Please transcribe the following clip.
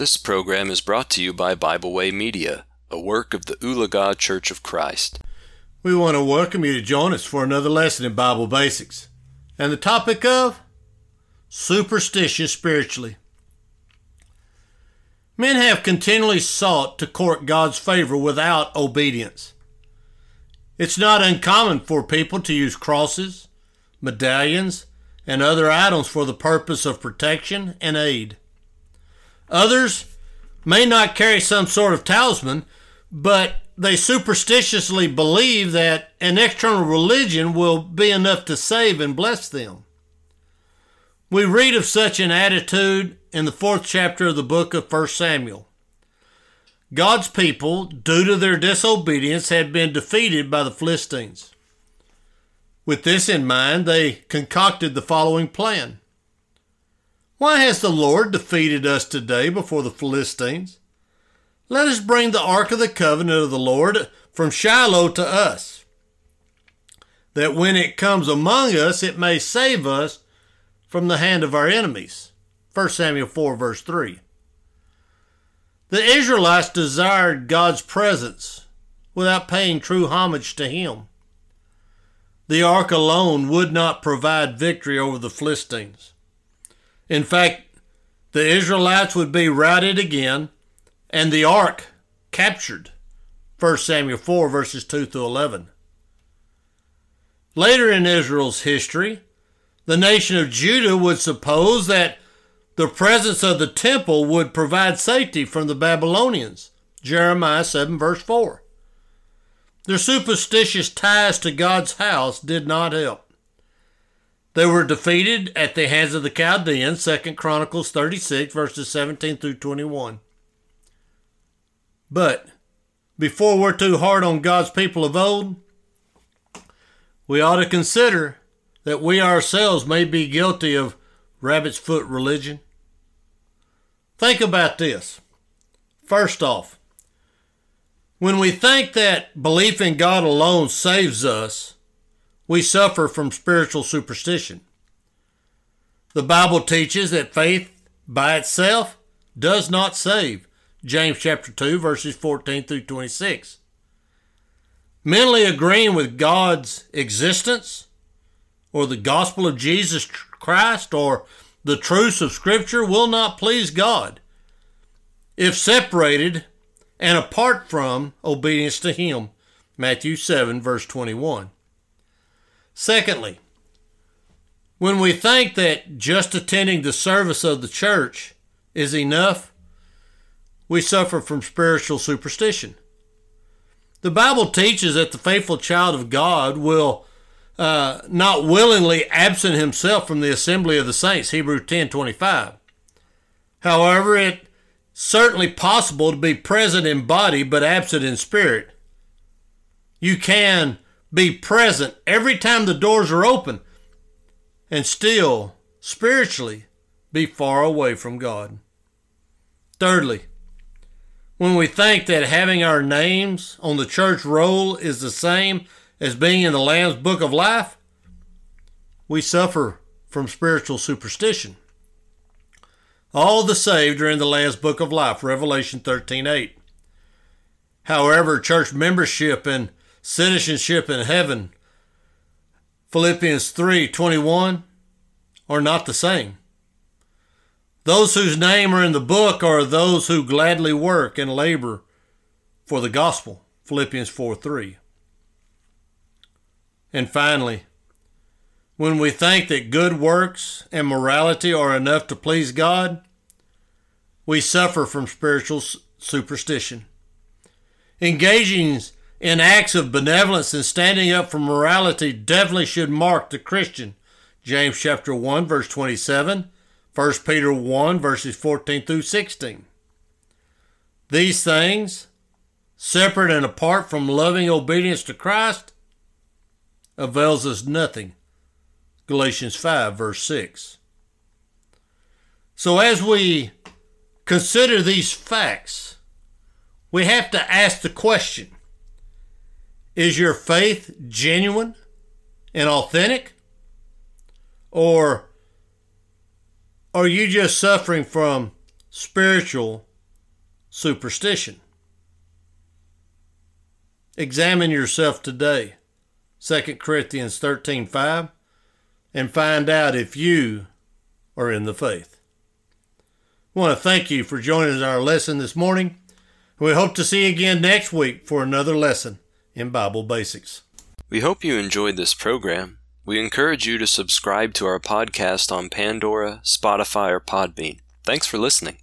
This program is brought to you by Bible Way Media, a work of the Ulaga Church of Christ. We want to welcome you to join us for another lesson in Bible Basics. And the topic of superstitious spiritually. Men have continually sought to court God's favor without obedience. It's not uncommon for people to use crosses, medallions, and other items for the purpose of protection and aid. Others may not carry some sort of talisman, but they superstitiously believe that an external religion will be enough to save and bless them. We read of such an attitude in the fourth chapter of the book of 1 Samuel. God's people, due to their disobedience, had been defeated by the Philistines. With this in mind, they concocted the following plan. Why has the Lord defeated us today before the Philistines? Let us bring the ark of the covenant of the Lord from Shiloh to us, that when it comes among us, it may save us from the hand of our enemies. 1 Samuel 4, verse 3. The Israelites desired God's presence without paying true homage to Him. The ark alone would not provide victory over the Philistines. In fact, the Israelites would be routed again and the ark captured. 1 Samuel 4, verses 2 through 11. Later in Israel's history, the nation of Judah would suppose that the presence of the temple would provide safety from the Babylonians. Jeremiah 7, verse 4. Their superstitious ties to God's house did not help. They were defeated at the hands of the Chaldeans, 2 Chronicles 36, verses 17 through 21. But before we're too hard on God's people of old, we ought to consider that we ourselves may be guilty of rabbit's foot religion. Think about this. First off, when we think that belief in God alone saves us, we suffer from spiritual superstition. The Bible teaches that faith by itself does not save. James chapter 2 verses 14 through 26. Mentally agreeing with God's existence or the gospel of Jesus Christ or the truths of scripture will not please God if separated and apart from obedience to him. Matthew 7 verse 21. Secondly, when we think that just attending the service of the church is enough, we suffer from spiritual superstition. The Bible teaches that the faithful child of God will uh, not willingly absent himself from the assembly of the saints, Hebrews 10 25. However, it's certainly possible to be present in body but absent in spirit. You can be present every time the doors are open and still spiritually be far away from God. Thirdly, when we think that having our names on the church roll is the same as being in the Lamb's Book of Life, we suffer from spiritual superstition. All the saved are in the Lamb's Book of Life, Revelation 13 8. However, church membership and citizenship in heaven, Philippians 3:21, are not the same. Those whose name are in the book are those who gladly work and labor for the gospel, Philippians 4:3. And finally, when we think that good works and morality are enough to please God, we suffer from spiritual superstition. Engaging in acts of benevolence and standing up for morality definitely should mark the Christian. James chapter 1 verse 27, 1 Peter 1 verses 14 through 16. These things, separate and apart from loving obedience to Christ, avails us nothing. Galatians 5 verse 6. So as we consider these facts, we have to ask the question is your faith genuine and authentic? Or are you just suffering from spiritual superstition. Examine yourself today, 2 Corinthians 13 5, and find out if you are in the faith. I want to thank you for joining our lesson this morning. We hope to see you again next week for another lesson in Bible Basics. We hope you enjoyed this program. We encourage you to subscribe to our podcast on Pandora, Spotify, or Podbean. Thanks for listening.